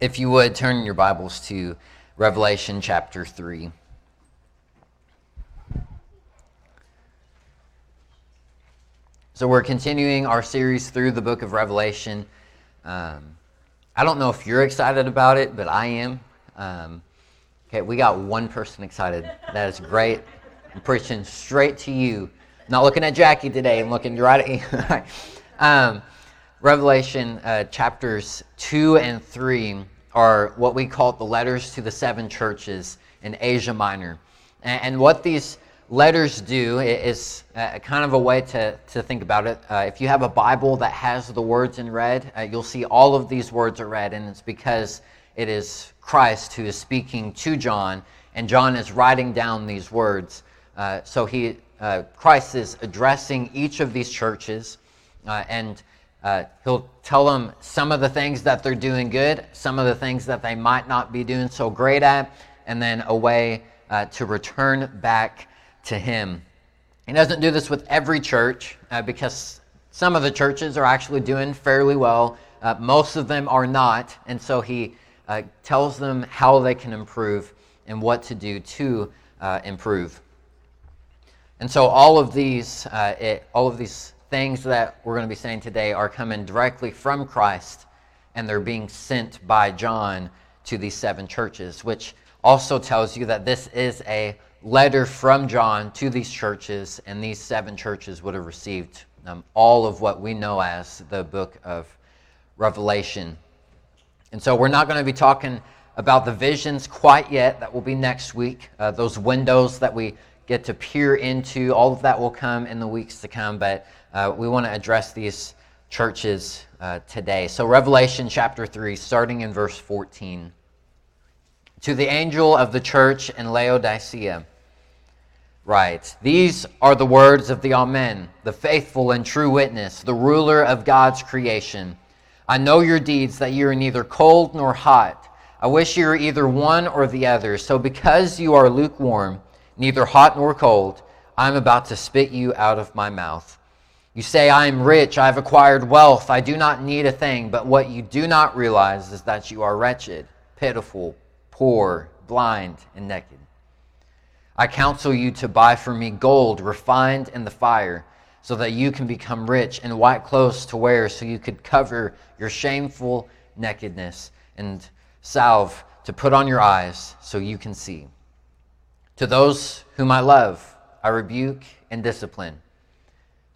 If you would, turn your Bibles to Revelation chapter 3. So, we're continuing our series through the book of Revelation. Um, I don't know if you're excited about it, but I am. Um, okay, we got one person excited. That is great. I'm preaching straight to you. not looking at Jackie today, I'm looking right at you. um, Revelation uh, chapters 2 and 3 are what we call the letters to the seven churches in Asia Minor. And, and what these letters do is uh, kind of a way to, to think about it. Uh, if you have a Bible that has the words in red, uh, you'll see all of these words are red, and it's because it is Christ who is speaking to John, and John is writing down these words. Uh, so he, uh, Christ is addressing each of these churches, uh, he'll tell them some of the things that they're doing good, some of the things that they might not be doing so great at, and then a way to return back to him. He doesn't do this with every church uh, because some of the churches are actually doing fairly well. Uh, most of them are not. And so he uh, tells them how they can improve and what to do to uh, improve. And so all of these, uh, it, all of these things that we're going to be saying today are coming directly from Christ, and they're being sent by John to these seven churches, which also tells you that this is a letter from John to these churches, and these seven churches would have received um, all of what we know as the book of Revelation. And so we're not going to be talking about the visions quite yet. That will be next week. Uh, those windows that we get to peer into, all of that will come in the weeks to come. But uh, we want to address these churches uh, today. So, Revelation chapter 3, starting in verse 14. To the angel of the church in Laodicea, writes These are the words of the Amen, the faithful and true witness, the ruler of God's creation. I know your deeds, that you are neither cold nor hot. I wish you were either one or the other. So because you are lukewarm, neither hot nor cold, I am about to spit you out of my mouth. You say, I am rich, I have acquired wealth, I do not need a thing, but what you do not realize is that you are wretched, pitiful, poor, blind, and naked. I counsel you to buy for me gold refined in the fire, so that you can become rich, and white clothes to wear, so you could cover your shameful nakedness, and salve to put on your eyes, so you can see. To those whom I love, I rebuke and discipline.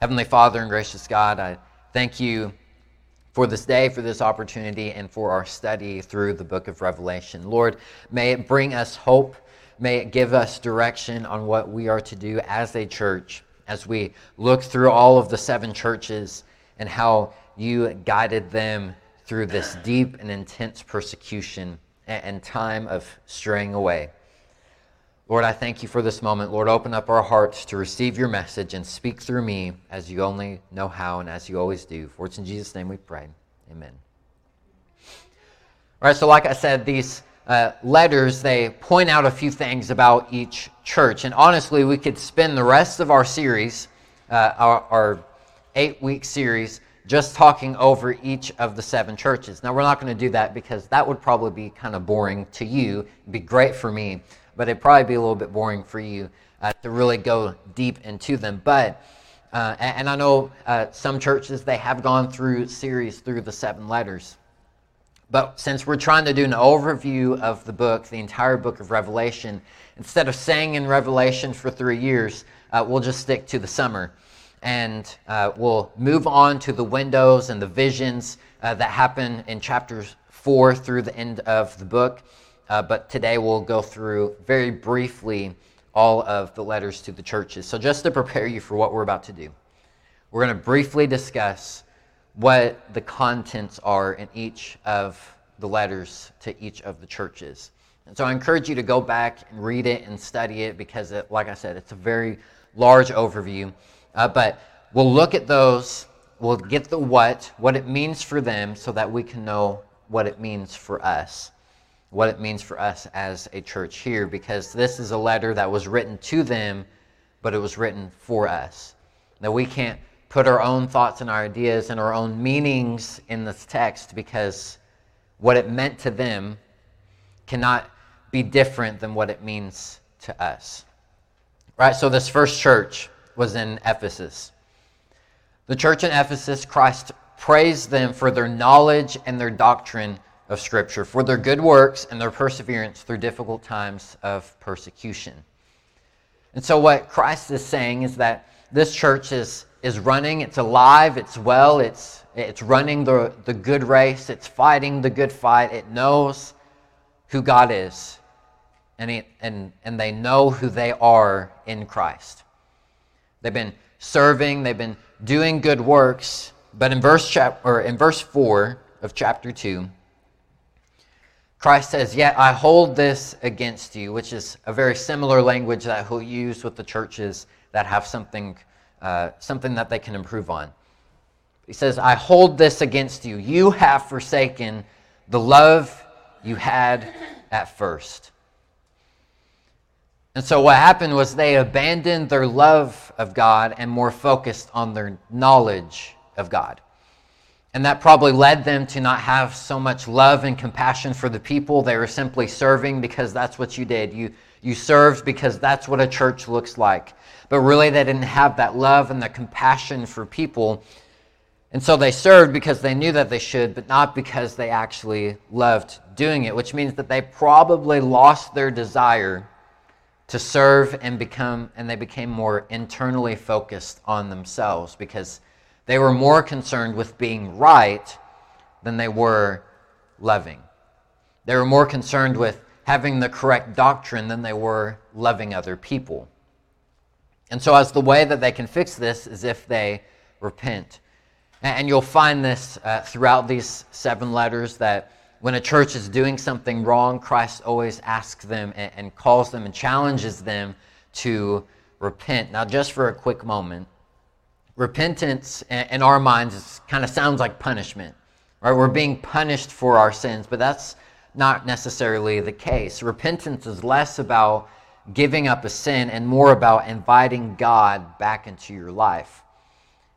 Heavenly Father and gracious God, I thank you for this day, for this opportunity, and for our study through the book of Revelation. Lord, may it bring us hope. May it give us direction on what we are to do as a church as we look through all of the seven churches and how you guided them through this deep and intense persecution and time of straying away. Lord, I thank you for this moment. Lord, open up our hearts to receive your message and speak through me as you only know how and as you always do. For it's in Jesus' name we pray. Amen. All right, so like I said, these uh, letters, they point out a few things about each church. And honestly, we could spend the rest of our series, uh, our, our eight week series, just talking over each of the seven churches. Now, we're not going to do that because that would probably be kind of boring to you. It'd be great for me but it'd probably be a little bit boring for you uh, to really go deep into them. But uh, and I know uh, some churches they have gone through series through the seven letters. But since we're trying to do an overview of the book, the entire book of Revelation, instead of staying in Revelation for three years, uh, we'll just stick to the summer. And uh, we'll move on to the windows and the visions uh, that happen in chapters four through the end of the book. Uh, but today we'll go through very briefly all of the letters to the churches. So, just to prepare you for what we're about to do, we're going to briefly discuss what the contents are in each of the letters to each of the churches. And so I encourage you to go back and read it and study it because, it, like I said, it's a very large overview. Uh, but we'll look at those, we'll get the what, what it means for them, so that we can know what it means for us, what it means for us as a church here, because this is a letter that was written to them, but it was written for us. That we can't put our own thoughts and our ideas and our own meanings in this text because what it meant to them cannot be different than what it means to us. Right? So, this first church was in Ephesus. The church in Ephesus, Christ praised them for their knowledge and their doctrine of Scripture, for their good works and their perseverance through difficult times of persecution. And so, what Christ is saying is that this church is, is running, it's alive, it's well, it's, it's running the, the good race, it's fighting the good fight, it knows who God is, and, it, and, and they know who they are in Christ. They've been serving, they've been doing good works, but in verse chap- or in verse 4 of chapter 2, Christ says, Yet I hold this against you, which is a very similar language that he'll use with the churches that have something, uh, something that they can improve on. He says, I hold this against you. You have forsaken the love you had at first. And so what happened was they abandoned their love of God and more focused on their knowledge of God. And that probably led them to not have so much love and compassion for the people. They were simply serving because that's what you did. You, you served because that's what a church looks like. But really, they didn't have that love and the compassion for people and so they served because they knew that they should, but not because they actually loved doing it, which means that they probably lost their desire to serve and become and they became more internally focused on themselves because they were more concerned with being right than they were loving. They were more concerned with having the correct doctrine than they were loving other people. And so as the way that they can fix this is if they repent. And you'll find this uh, throughout these seven letters that when a church is doing something wrong, Christ always asks them and, and calls them and challenges them to repent. Now, just for a quick moment, repentance in our minds kind of sounds like punishment, right? We're being punished for our sins, but that's not necessarily the case. Repentance is less about giving up a sin and more about inviting God back into your life.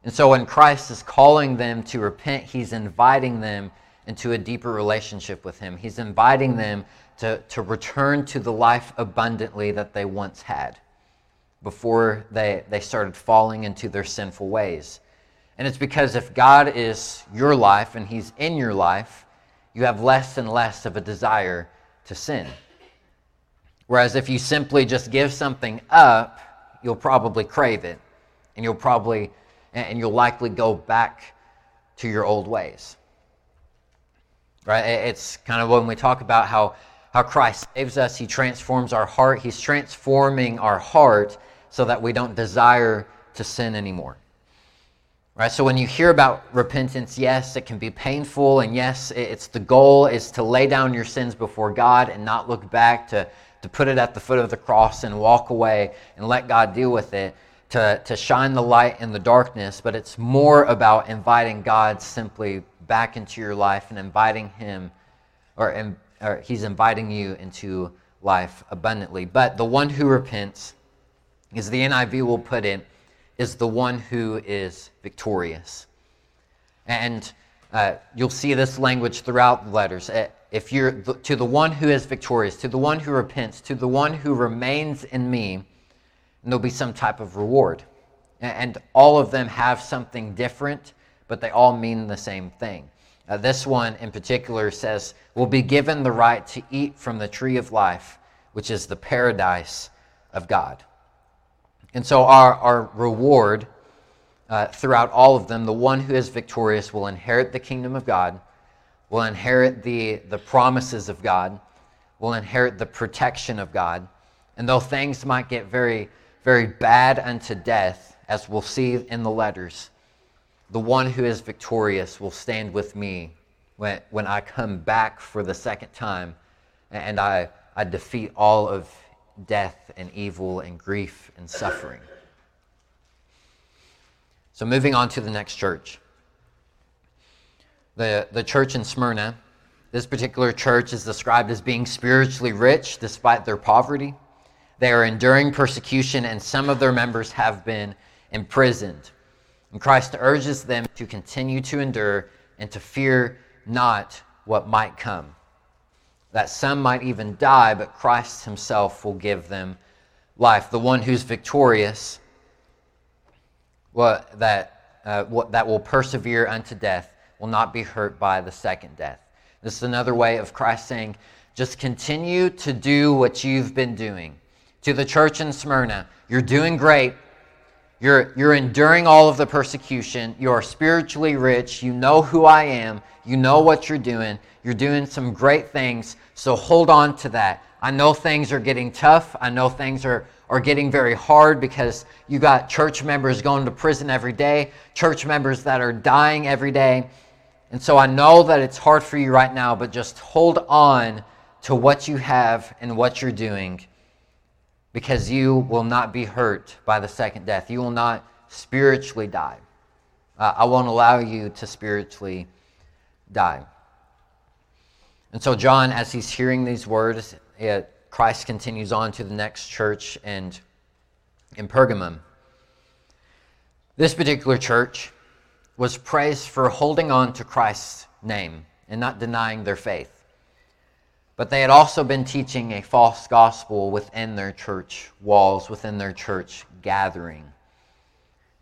And so when Christ is calling them to repent, he's inviting them into a deeper relationship with him. He's inviting them to, to return to the life abundantly that they once had before they, they started falling into their sinful ways. And it's because if God is your life and he's in your life, you have less and less of a desire to sin. Whereas if you simply just give something up, you'll probably crave it and you'll probably and you'll likely go back to your old ways. Right? It's kind of when we talk about how, how Christ saves us, He transforms our heart. He's transforming our heart so that we don't desire to sin anymore. Right? So when you hear about repentance, yes, it can be painful, and yes, it's the goal is to lay down your sins before God and not look back, to, to put it at the foot of the cross and walk away and let God deal with it to, to shine the light in the darkness, but it's more about inviting God simply back into your life and inviting Him, or, or He's inviting you into life abundantly. But the one who repents, as the NIV will put it, is the one who is victorious. And uh, you'll see this language throughout the letters. Uh, if you're to the one who is victorious, to the one who repents, to the one who remains in me, and there'll be some type of reward. And all of them have something different, but they all mean the same thing. Uh, this one in particular says, will be given the right to eat from the tree of life, which is the paradise of God. And so, our, our reward uh, throughout all of them, the one who is victorious will inherit the kingdom of God, will inherit the, the promises of God, will inherit the protection of God. And though things might get very very bad unto death, as we'll see in the letters, the one who is victorious will stand with me when, when I come back for the second time and I, I defeat all of death and evil and grief and suffering. So, moving on to the next church. The, the church in Smyrna, this particular church is described as being spiritually rich despite their poverty. They are enduring persecution, and some of their members have been imprisoned. And Christ urges them to continue to endure and to fear not what might come. That some might even die, but Christ himself will give them life. The one who's victorious, well, that, uh, what, that will persevere unto death, will not be hurt by the second death. This is another way of Christ saying, just continue to do what you've been doing. To the church in Smyrna, you're doing great. You're, you're enduring all of the persecution. You're spiritually rich. You know who I am. You know what you're doing. You're doing some great things. So hold on to that. I know things are getting tough. I know things are, are getting very hard because you got church members going to prison every day, church members that are dying every day. And so I know that it's hard for you right now, but just hold on to what you have and what you're doing because you will not be hurt by the second death. You will not spiritually die. Uh, I won't allow you to spiritually die. And so, John, as he's hearing these words, it, Christ continues on to the next church and in Pergamum. This particular church was praised for holding on to Christ's name and not denying their faith. But they had also been teaching a false gospel within their church walls, within their church gathering.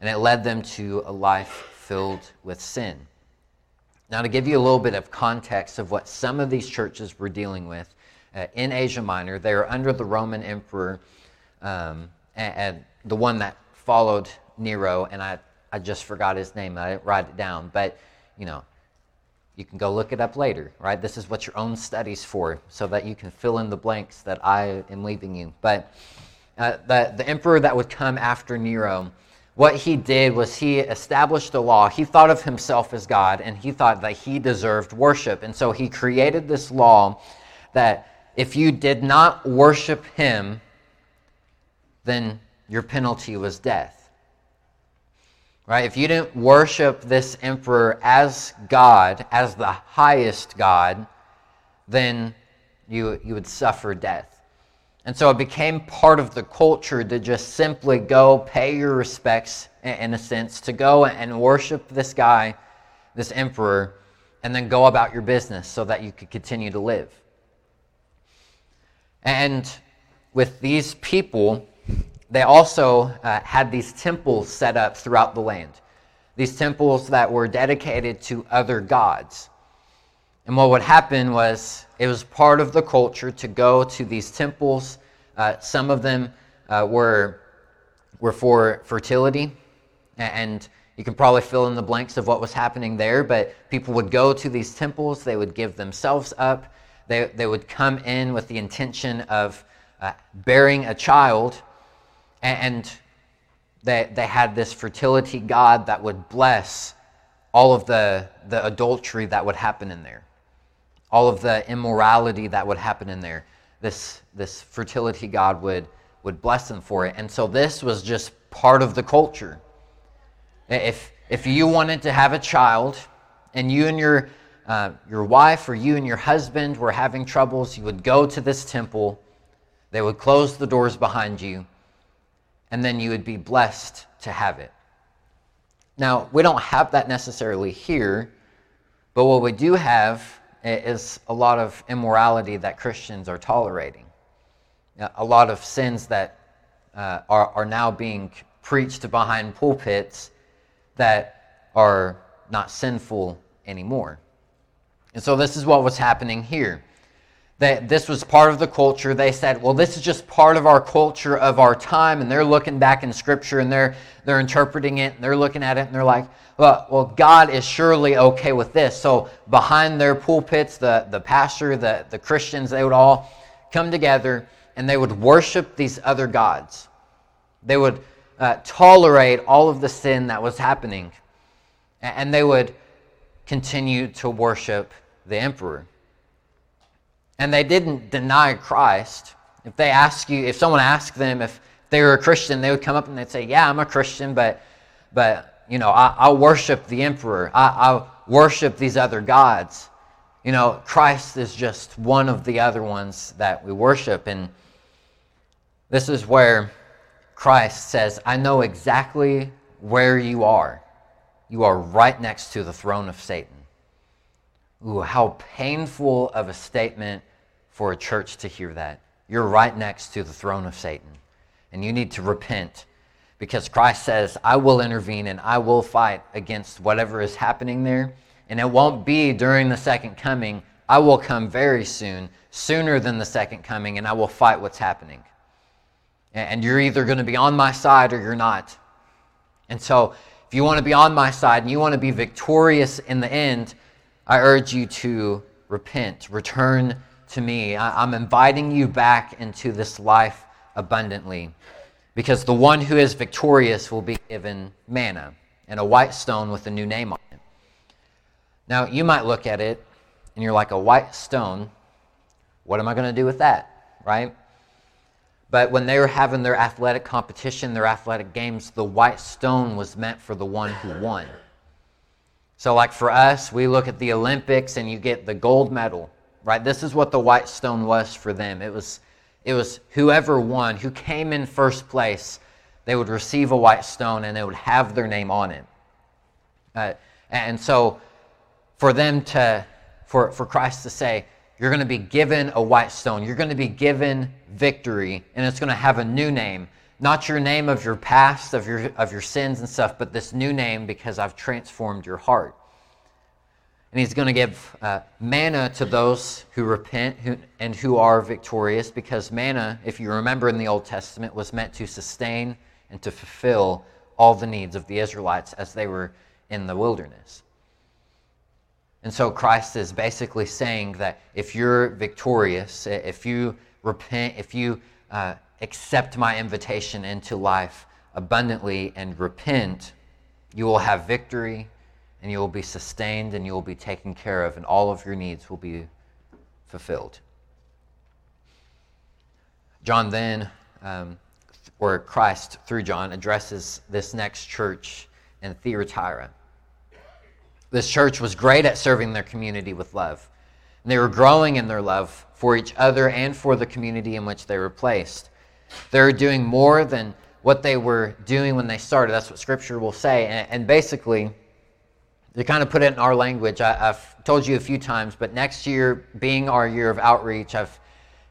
And it led them to a life filled with sin. Now, to give you a little bit of context of what some of these churches were dealing with uh, in Asia Minor, they were under the Roman emperor, um, and, and, the one that followed Nero, and I, I just forgot his name. I didn't write it down, but you know, you can go look it up later, right? This is what your own study's for, so that you can fill in the blanks that I am leaving you. But uh, the, the emperor that would come after Nero, what he did was he established a law. He thought of himself as God, and he thought that he deserved worship. And so he created this law that if you did not worship him, then your penalty was death right? If you didn't worship this emperor as God, as the highest God, then you, you would suffer death. And so it became part of the culture to just simply go pay your respects, in a sense, to go and worship this guy, this emperor, and then go about your business so that you could continue to live. And with these people, they also uh, had these temples set up throughout the land. These temples that were dedicated to other gods. And what would happen was it was part of the culture to go to these temples. Uh, some of them uh, were, were for fertility, and you can probably fill in the blanks of what was happening there, but people would go to these temples, they would give themselves up, they, they would come in with the intention of uh, bearing a child and they, they had this fertility god that would bless all of the, the adultery that would happen in there, all of the immorality that would happen in there. This, this fertility god would, would bless them for it. And so this was just part of the culture. If, if you wanted to have a child and you and your, uh, your wife or you and your husband were having troubles, you would go to this temple. They would close the doors behind you and then you would be blessed to have it. Now, we don't have that necessarily here, but what we do have is a lot of immorality that Christians are tolerating, a lot of sins that uh, are, are now being preached behind pulpits that are not sinful anymore. And so, this is what was happening here that this was part of the culture. They said, well, this is just part of our culture of our time. And they're looking back in Scripture and they're, they're interpreting it and they're looking at it and they're like, well, well, God is surely okay with this. So behind their pulpits, the, the pastor, the, the Christians, they would all come together and they would worship these other gods. They would uh, tolerate all of the sin that was happening. And they would continue to worship the emperor. And they didn't deny Christ. If they ask you, if someone asked them if they were a Christian, they would come up and they'd say, "Yeah, I'm a Christian, but, but you know, I, I worship the emperor. I, I worship these other gods." You know, Christ is just one of the other ones that we worship, and this is where Christ says, "I know exactly where you are. You are right next to the throne of Satan." Ooh, how painful of a statement for a church to hear that. You're right next to the throne of Satan, and you need to repent because Christ says, I will intervene and I will fight against whatever is happening there. And it won't be during the second coming. I will come very soon, sooner than the second coming, and I will fight what's happening. And you're either going to be on my side or you're not. And so, if you want to be on my side and you want to be victorious in the end, I urge you to repent, return to me. I, am inviting you back into this life abundantly because the one who is victorious will be given manna and a white stone with a new name on it. Now, you might look at it and you're like, a white stone, what am I going to do with that? Right? But when they were having their athletic competition, their athletic games, the white stone was meant for the one who won. So, like for us, we look at the Olympics and you get the gold medal, right? This is what the white stone was for them. It was, it was whoever won, who came in first place, they would receive a white stone and they would have their name on it. Uh, and so, for them to, for, for Christ to say, you're going to be given a white stone, you're going to be given victory, and it's going to have a new name not your name of your past, of your, of your sins and stuff, but this new name because I've transformed your heart. And he's going to give uh, manna to those who repent who, and who are victorious because manna, if you remember in the Old Testament, was meant to sustain and to fulfill all the needs of the Israelites as they were in the wilderness. And so Christ is basically saying that if you're victorious, if you repent, if you uh, accept my invitation into life abundantly and repent, you will have victory and you will be sustained and you will be taken care of, and all of your needs will be fulfilled. John then, um, or Christ through John, addresses this next church in Thyatira. This church was great at serving their community with love. And they were growing in their love for each other and for the community in which they were placed. They're doing more than what they were doing when they started. That's what Scripture will say. And, and basically, to kind of put it in our language, I, have told you a few times, but next year being our year of outreach, I've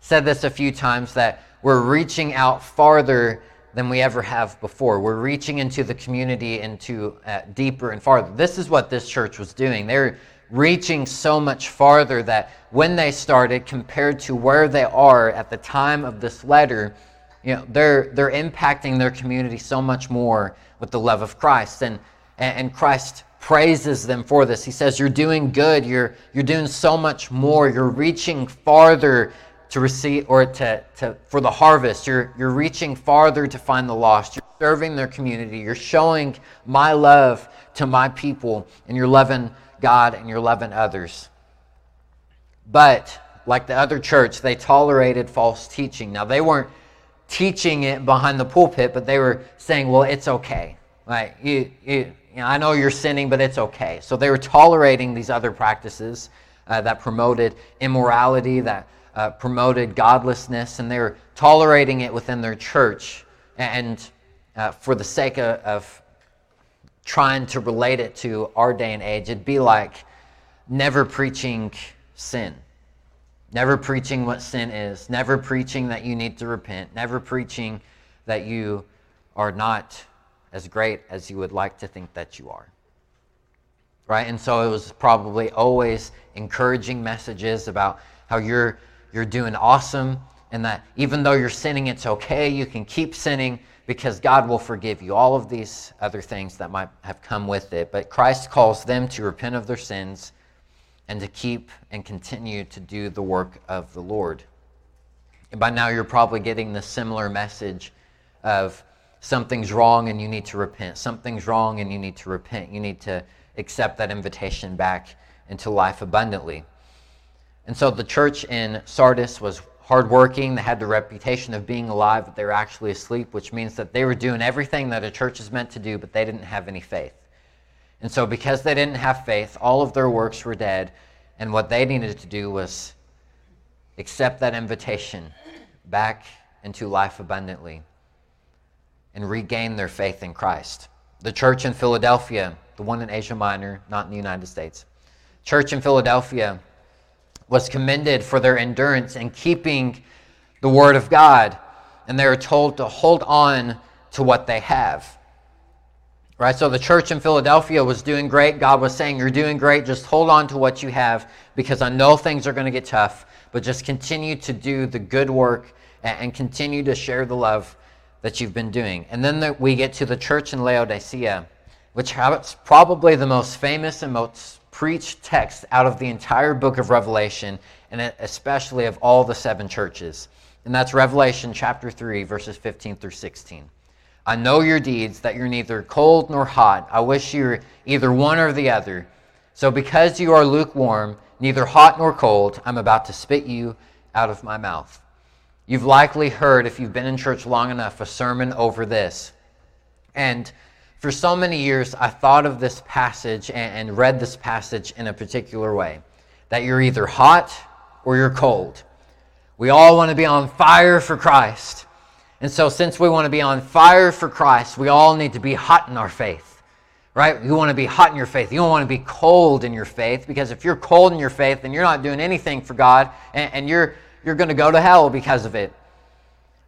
said this a few times that we're reaching out farther than we ever have before. We're reaching into the community into uh, deeper and farther. This is what this church was doing. They're reaching so much farther that when they started compared to where they are at the time of this letter, you know, they're, they're impacting their community so much more with the love of Christ. And, and Christ praises them for this. He says, You're doing good. You're, you're doing so much more. You're reaching farther to receive or to, to for the harvest. You're, you're reaching farther to find the lost. You're serving their community. You're showing my love to my people, and you're loving God and you're loving others. But like the other church, they tolerated false teaching. Now, they weren't teaching it behind the pulpit, but they were saying, well, it's okay. Right? You, you, you know, I know you're sinning, but it's okay. So they were tolerating these other practices uh, that promoted immorality, that uh, promoted godlessness, and they were tolerating it within their church. And uh, for the sake of, of trying to relate it to our day and age, it'd be like never preaching sin. Never preaching what sin is, never preaching that you need to repent, never preaching that you are not as great as you would like to think that you are. Right? And so it was probably always encouraging messages about how you're you're doing awesome and that even though you're sinning it's okay, you can keep sinning because God will forgive you. All of these other things that might have come with it, but Christ calls them to repent of their sins and to keep and continue to do the work of the Lord. And by now, you're probably getting the similar message of something's wrong and you need to repent. Something's wrong and you need to repent. You need to accept that invitation back into life abundantly. And so the church in Sardis was hardworking. They had the reputation of being alive, but they were actually asleep, which means that they were doing everything that a church is meant to do, but they didn't have any faith. And so, because they didn't have faith, all of their works were dead, and what they needed to do was accept that invitation back into life abundantly and regain their faith in Christ. The church in Philadelphia, the one in Asia Minor, not in the United States, church in Philadelphia was commended for their endurance in keeping the Word of God, and they are told to hold on to what they have. Right? So the church in Philadelphia was doing great. God was saying, You're doing great. Just hold on to what you have because I know things are going to get tough, but just continue to do the good work and continue to share the love that you've been doing. And then the, we get to the church in Laodicea, which has probably the most famous and most preached text out of the entire book of Revelation, and especially of all the seven churches. And that's Revelation chapter 3, verses 15 through 16. I know your deeds, that you're neither cold nor hot. I wish you were either one or the other. So because you are lukewarm, neither hot nor cold, I'm about to spit you out of my mouth. You've likely heard, if you've been in church long enough, a sermon over this. And for so many years, I thought of this passage and, read this passage in a particular way that you're either hot or you're cold. We all want to be on fire for Christ. And so, since we want to be on fire for Christ, we all need to be hot in our faith, right? You want to be hot in your faith. You don't want to be cold in your faith because if you're cold in your faith, then you're not doing anything for God and, and you're, you're going to go to hell because of it,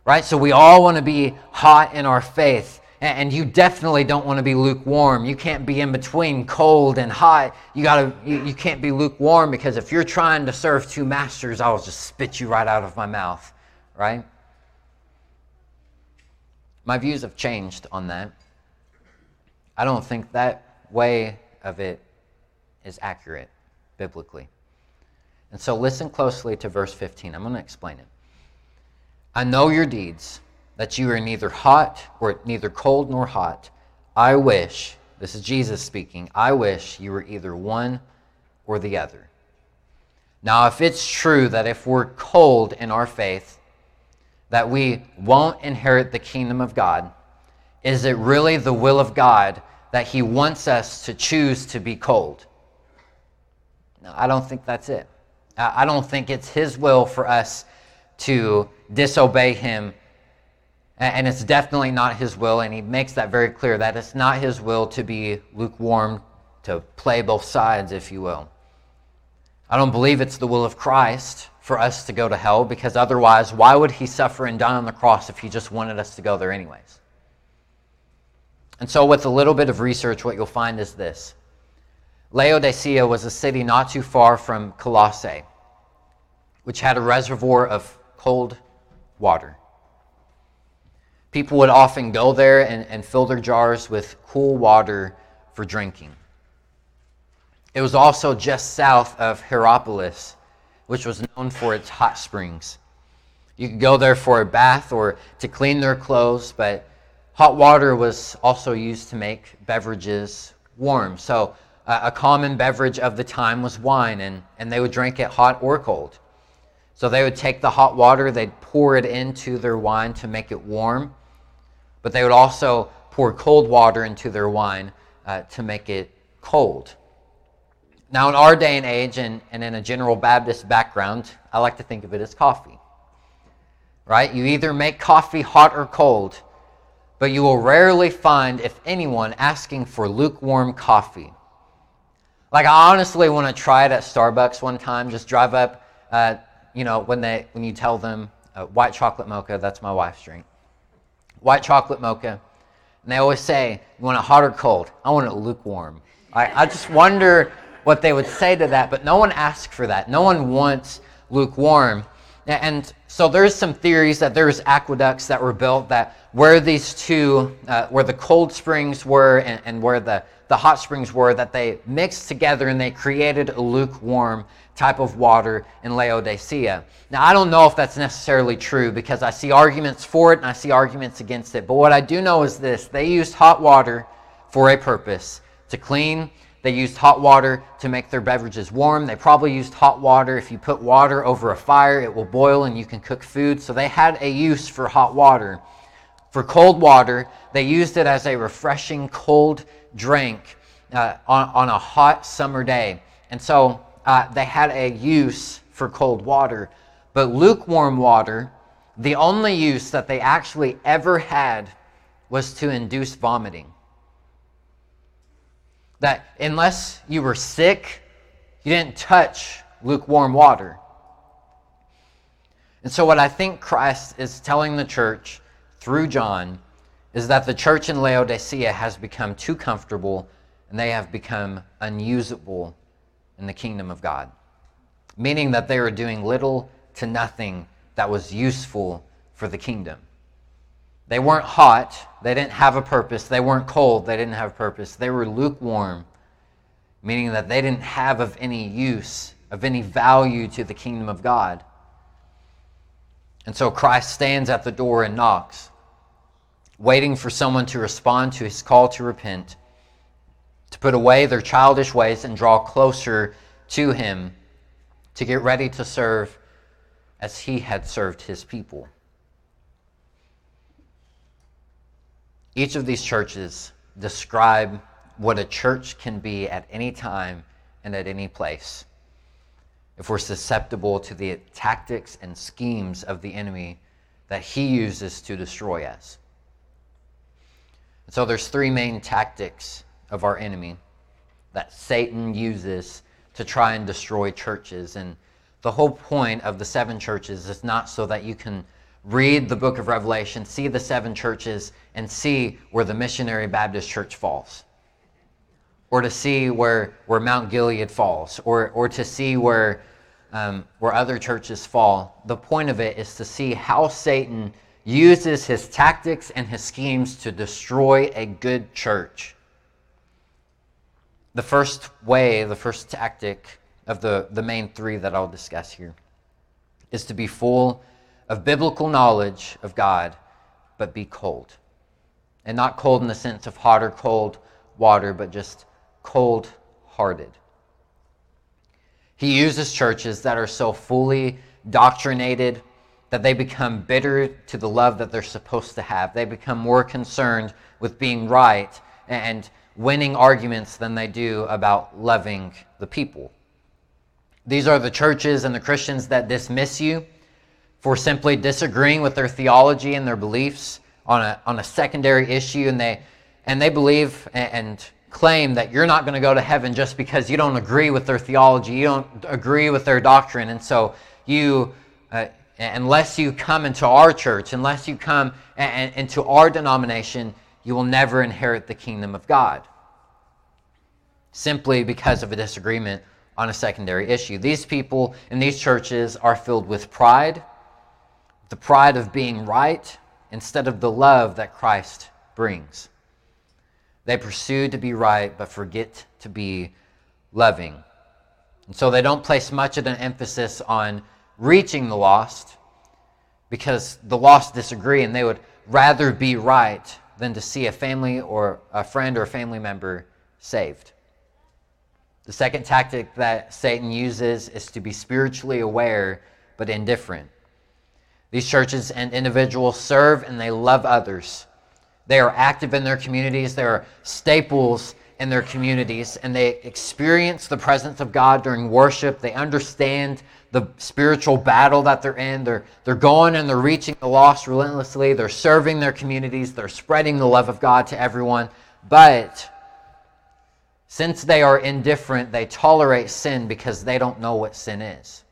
right? So, we all want to be hot in our faith. And you definitely don't want to be lukewarm. You can't be in between cold and hot. You gotta you, you can't be lukewarm because if you're trying to serve two masters, I'll just spit you right out of my mouth. Right? My views have changed on that. I don't think that way of it is accurate biblically. And so listen closely to verse 15. I'm going to explain it. I know your deeds that you are neither hot or neither cold nor hot. I wish, this is Jesus speaking, I wish you were either one or the other. Now, if it's true that if we're cold in our faith, that we won't inherit the kingdom of God, is it really the will of God that He wants us to choose to be cold? No, I don't think that's it. I don't think it's His will for us to disobey Him and it's definitely not his will, and he makes that very clear that it's not his will to be lukewarm, to play both sides, if you will. I don't believe it's the will of Christ for us to go to hell because otherwise, why would he suffer and die on the cross if he just wanted us to go there anyways? And so, with a little bit of research, what you'll find is this Laodicea was a city not too far from Colossae, which had a reservoir of cold water. People would often go there and, and fill their jars with cool water for drinking. It was also just south of Hierapolis, which was known for its hot springs. You could go there for a bath or to clean their clothes, but hot water was also used to make beverages warm. So, uh, a common beverage of the time was wine, and, and they would drink it hot or cold. So, they would take the hot water, they'd pour it into their wine to make it warm, but they would also pour cold water into their wine uh, to make it cold. Now, in our day and age, and, and in a general Baptist background, I like to think of it as coffee. Right? You either make coffee hot or cold, but you will rarely find, if anyone, asking for lukewarm coffee. Like, I honestly want to try it at Starbucks one time. Just drive up, uh, you know, when, they, when you tell them uh, white chocolate mocha, that's my wife's drink white chocolate mocha. And they always say, You want it hot or cold? I want it lukewarm. I, I just wonder what they would say to that, but no one asks for that. No one wants lukewarm. And so there's some theories that there's aqueducts that were built that where these two, uh, where the cold springs were and, and where the, the hot springs were, that they mixed together and they created a lukewarm type of water in Laodicea. Now, I don't know if that's necessarily true because I see arguments for it and I see arguments against it. But what I do know is this they used hot water for a purpose to clean they used hot water to make their beverages warm. They probably used hot water. If you put water over a fire, it will boil and you can cook food. So they had a use for hot water. For cold water, they used it as a refreshing cold drink uh, on, on a hot summer day. And so uh, they had a use for cold water. But lukewarm water, the only use that they actually ever had was to induce vomiting. That unless you were sick, you didn't touch lukewarm water. And so, what I think Christ is telling the church through John is that the church in Laodicea has become too comfortable and they have become unusable in the kingdom of God. Meaning that they are doing little to nothing that was useful for the kingdom. They weren't hot, they didn't have a purpose. They weren't cold, they didn't have a purpose. They were lukewarm, meaning that they didn't have of any use, of any value to the kingdom of God. And so Christ stands at the door and knocks, waiting for someone to respond to his call to repent, to put away their childish ways and draw closer to him, to get ready to serve as he had served his people. Each of these churches describe what a church can be at any time and at any place. If we're susceptible to the tactics and schemes of the enemy that he uses to destroy us. So there's three main tactics of our enemy that Satan uses to try and destroy churches. And the whole point of the seven churches is not so that you can read the book of Revelation, see the seven churches, and see where the missionary Baptist church falls. Or to see where, where Mount Gilead falls, or, or to see where, um, where other churches fall. The point of it is to see how Satan uses his tactics and his schemes to destroy a good church. The first way, the first tactic of the, the main three that I'll discuss here is to be full of biblical knowledge of God, but be cold. And not cold in the sense of hot or cold water, but just cold hearted. He uses churches that are so fully doctrinated that they become bitter to the love that they're supposed to have. They become more concerned with being right and winning arguments than they do about loving the people. These are the churches and the Christians that dismiss you for simply disagreeing with their theology and their beliefs on a, on a secondary issue, and they, and they believe and, claim that you're not going to go to heaven just because you don't agree with their theology, you don't agree with their doctrine, and so you, uh, unless you come into our church, unless you come and, into our denomination, you will never inherit the kingdom of God. Simply because of a disagreement on a secondary issue. These people in these churches are filled with pride the pride of being right instead of the love that Christ brings. They pursue to be right, but forget to be loving. And so they don't place much of an emphasis on reaching the lost because the lost disagree and they would rather be right than to see a family or a friend or a family member saved. The second tactic that Satan uses is to be spiritually aware but indifferent. These churches and individuals serve and they love others. They are active in their communities, they are staples in their communities, and they experience the presence of God during worship. They understand the spiritual battle that they're in. They're, they're going and they're reaching the lost relentlessly. They're serving their communities. They're spreading the love of God to everyone. But since they are indifferent, they tolerate sin because they don't know what sin is.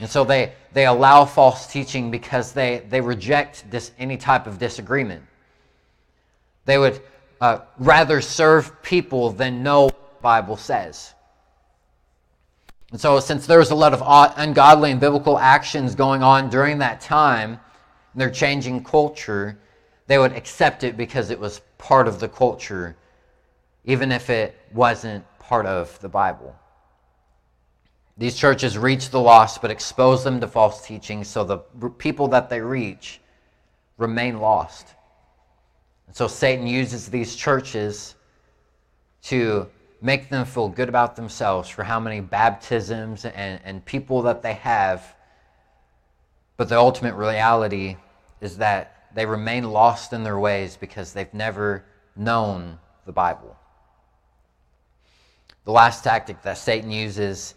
And so they, they allow false teaching because they, they reject this, any type of disagreement. They would uh, rather serve people than know what the Bible says. And so, since there was a lot of ungodly and biblical actions going on during that time, and they're changing culture, they would accept it because it was part of the culture, even if it wasn't part of the Bible. These churches reach the lost but expose them to false teaching so the people that they reach remain lost. And so Satan uses these churches to make them feel good about themselves for how many baptisms and, and people that they have. But the ultimate reality is that they remain lost in their ways because they've never known the Bible. The last tactic that Satan uses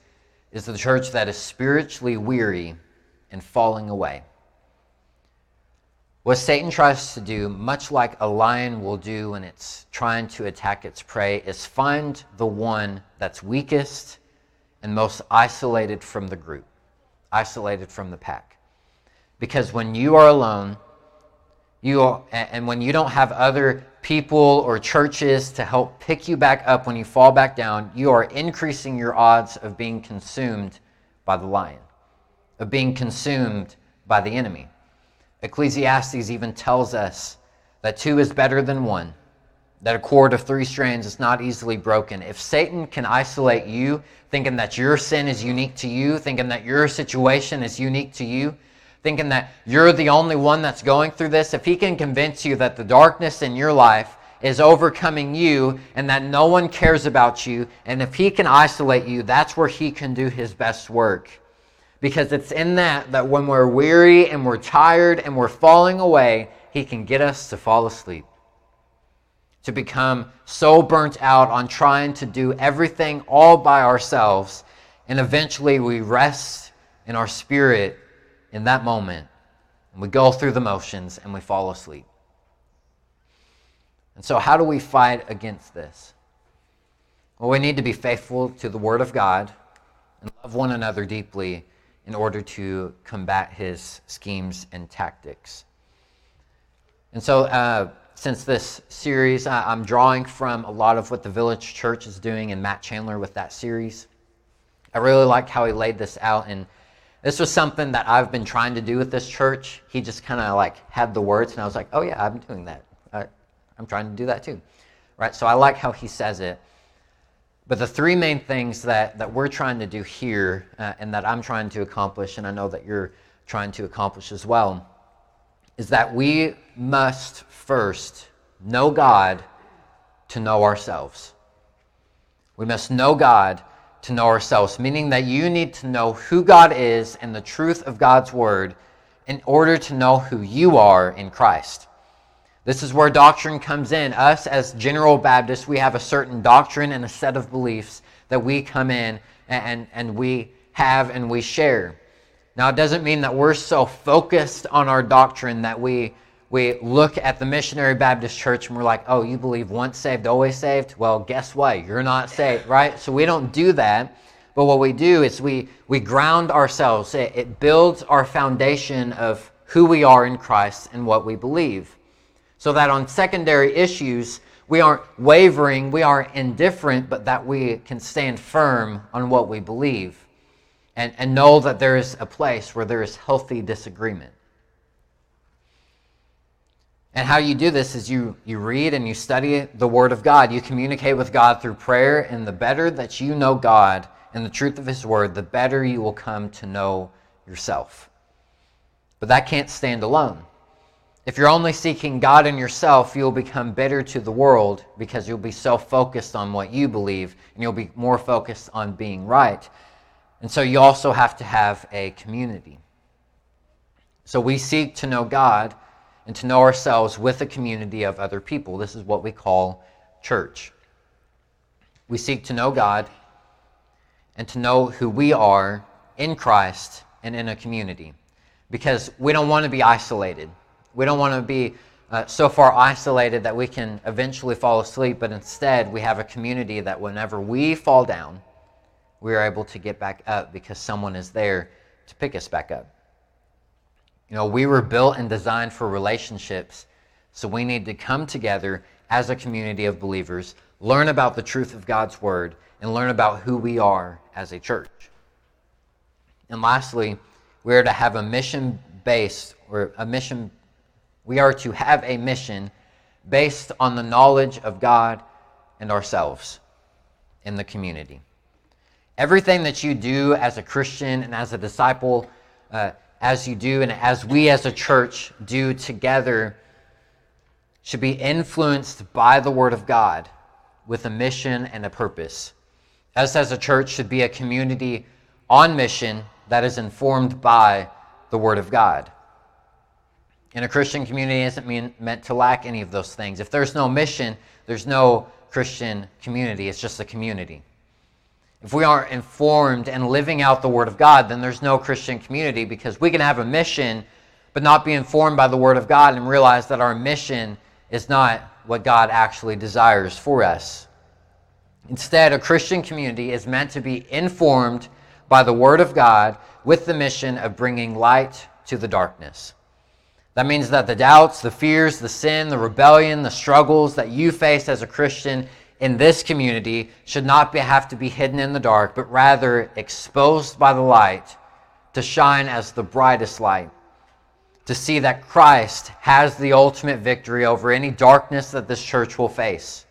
is the church that is spiritually weary and falling away. What Satan tries to do, much like a lion will do when it's trying to attack its prey, is find the one that's weakest and most isolated from the group, isolated from the pack. Because when you are alone, you and when you don't have other people or churches to help pick you back up when you fall back down, you are increasing your odds of being consumed by the lion, of being consumed by the enemy. Ecclesiastes even tells us that two is better than one, that a cord of three strands is not easily broken. If Satan can isolate you, thinking that your sin is unique to you, thinking that your situation is unique to you, thinking that you're the only one that's going through this, if he can convince you that the darkness in your life is overcoming you and that no one cares about you, and if he can isolate you, that's where he can do his best work because it's in that that when we're weary and we're tired and we're falling away, He can get us to fall asleep. To become so burnt out on trying to do everything all by ourselves, and eventually we rest in our spirit in that moment, and we go through the motions and we fall asleep. And so, how do we fight against this? Well, we need to be faithful to the Word of God and love one another deeply in order to combat his schemes and tactics. And so, uh, since this series, I'm drawing from a lot of what the Village Church is doing and Matt Chandler with that series. I really like how he laid this out, and this was something that I've been trying to do with this church. He just kind of like had the words, and I was like, oh yeah, I'm doing that. I, I'm trying to do that too. Right? So I like how he says it. But the three main things that, that we're trying to do here uh, and that I'm trying to accomplish, and I know that you're trying to accomplish as well, is that we must first know God to know ourselves. We must know God to know ourselves, meaning that you need to know who God is and the truth of God's word in order to know who you are in Christ. This is where doctrine comes in. Us, as General Baptists, we have a certain doctrine and a set of beliefs that we come in and, and we have and we share. Now, it doesn't mean that we're so focused on our doctrine that we, we look at the Missionary Baptist Church and we're like, oh, you believe once saved, always saved? Well, guess what? You're not saved, right? So we don't do that. But what we do is we, we ground ourselves, it, it builds our foundation of who we are in Christ and what we believe so that on secondary issues, we aren't wavering, we aren't indifferent, but that we can stand firm on what we believe and, and know that there is a place where there is healthy disagreement. And how you do this is you, you read and you study the Word of God. You communicate with God through prayer, and the better that you know God and the truth of His Word, the better you will come to know yourself. But that can't stand alone. If you're only seeking God in yourself, you'll become bitter to the world because you'll be so focused on what you believe and you'll be more focused on being right. And so you also have to have a community. So we seek to know God and to know ourselves with a community of other people. This is what we call church. We seek to know God and to know who we are in Christ and in a community because we don't want to be isolated. We don't want to be uh, so far isolated that we can eventually fall asleep, but instead we have a community that whenever we fall down, we are able to get back up because someone is there to pick us back up. You know, we were built and designed for relationships, so we need to come together as a community of believers, learn about the truth of God's Word, and learn about who we are as a church. And lastly, we are to have a mission based or a mission we are to have a mission based on the knowledge of God and ourselves in the community. Everything that you do as a Christian and as a disciple, uh, as you do and as we as a church do together, should be influenced by the Word of God. with a mission and a purpose. Us as a church should be a community on mission that is informed by the Word of God. And a Christian community isn't mean, meant to lack any of those things. If there's no mission, there's no Christian community. It's just a community. If we aren't informed and living out the Word of God, then there's no Christian community because we can have a mission but not be informed by the Word of God and realize that our mission is not what God actually desires for us. Instead, a Christian community is meant to be informed by the Word of God with the mission of bringing light to the darkness. That means that the doubts, the fears, the sin, the rebellion, the struggles that you face as a Christian in this community should not be, have to be hidden in the dark, but rather exposed by the light to shine as the brightest light. To see that Christ has the ultimate victory over any darkness that this church will face.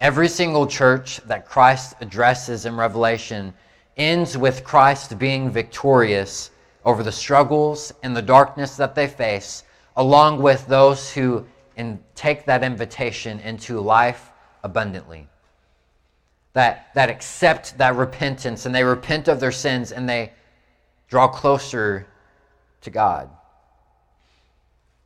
Every single church that Christ addresses in Revelation ends with Christ being victorious over the struggles and the darkness that they face, along with those who in, take that invitation into life abundantly. That, that accept that repentance and they repent of their sins and they draw closer to God.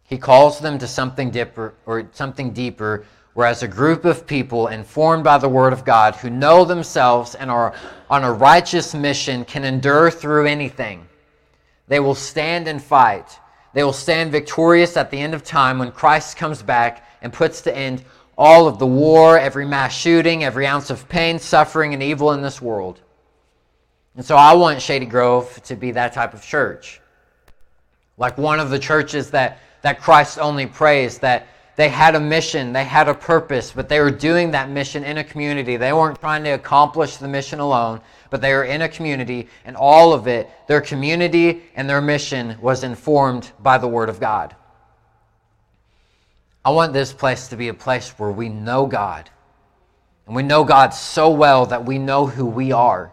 He calls them to something deeper or something deeper Whereas a group of people informed by the Word of God who know themselves and are on a righteous mission can endure through anything. They will stand and fight. They will stand victorious at the end of time when Christ comes back and puts to end all of the war, every mass shooting, every ounce of pain, suffering, and evil in this world. And so I want Shady Grove to be that type of church. Like one of the churches that, that Christ only praised, that they had a mission, they had a purpose, but they were doing that mission in a community. They weren't trying to accomplish the mission alone, but they were in a community, and all of it, their community and their mission, was informed by the Word of God. I want this place to be a place where we know God, and we know God so well that we know who we are,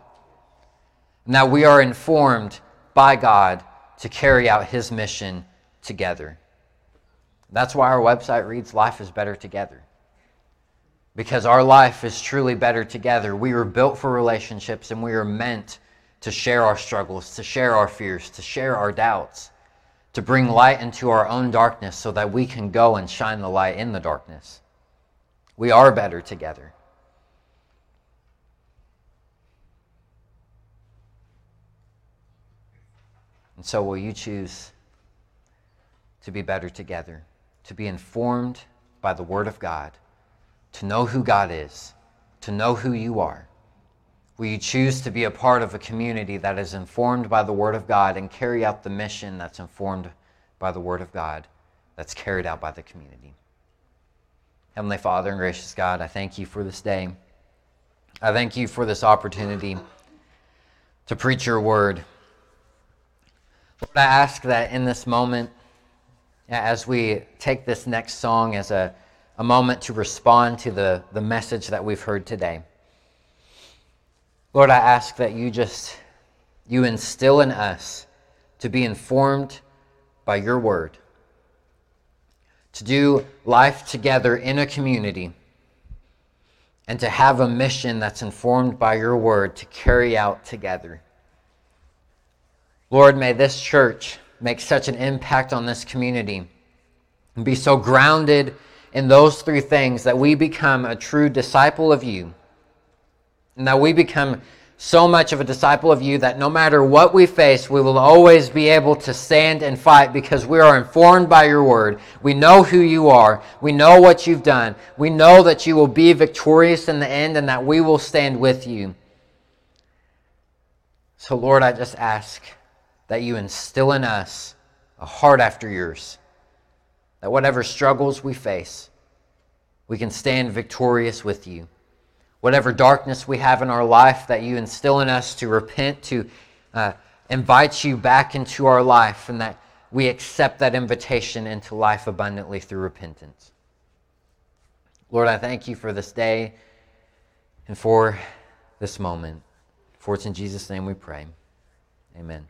and that we are informed by God to carry out His mission together. That's why our website reads Life is Better Together. Because our life is truly better together. We were built for relationships and we are meant to share our struggles, to share our fears, to share our doubts, to bring light into our own darkness so that we can go and shine the light in the darkness. We are better together. And so, will you choose to be better together? to be informed by the Word of God, to know who God is, to know who you are? Will you choose to be a part of a community that is informed by the Word of God and carry out the mission that's informed by the Word of God that's carried out by the community? Heavenly Father and gracious God, I thank you for this day. I thank you for this opportunity to preach your word. Lord, I ask that in this moment, as we take this next song as a, a moment to respond to the, the message that we've heard today. Lord, I ask that you just you instill in us to be informed by your word, to do life together in a community, and to have a mission that's informed by your word to carry out together. Lord, may this church make such an impact on this community and be so grounded in those three things that we become a true disciple of you and that we become so much of a disciple of you that no matter what we face, we will always be able to stand and fight because we are informed by your word. We know who you are. We know what you've done. We know that you will be victorious in the end and that we will stand with you. So, Lord, I just ask that you instill in us a heart after yours. That whatever struggles we face, we can stand victorious with you. Whatever darkness we have in our life, that you instill in us to repent, to uh, invite you back into our life, and that we accept that invitation into life abundantly through repentance. Lord, I thank you for this day and for this moment. For it's in Jesus' name we pray. Amen.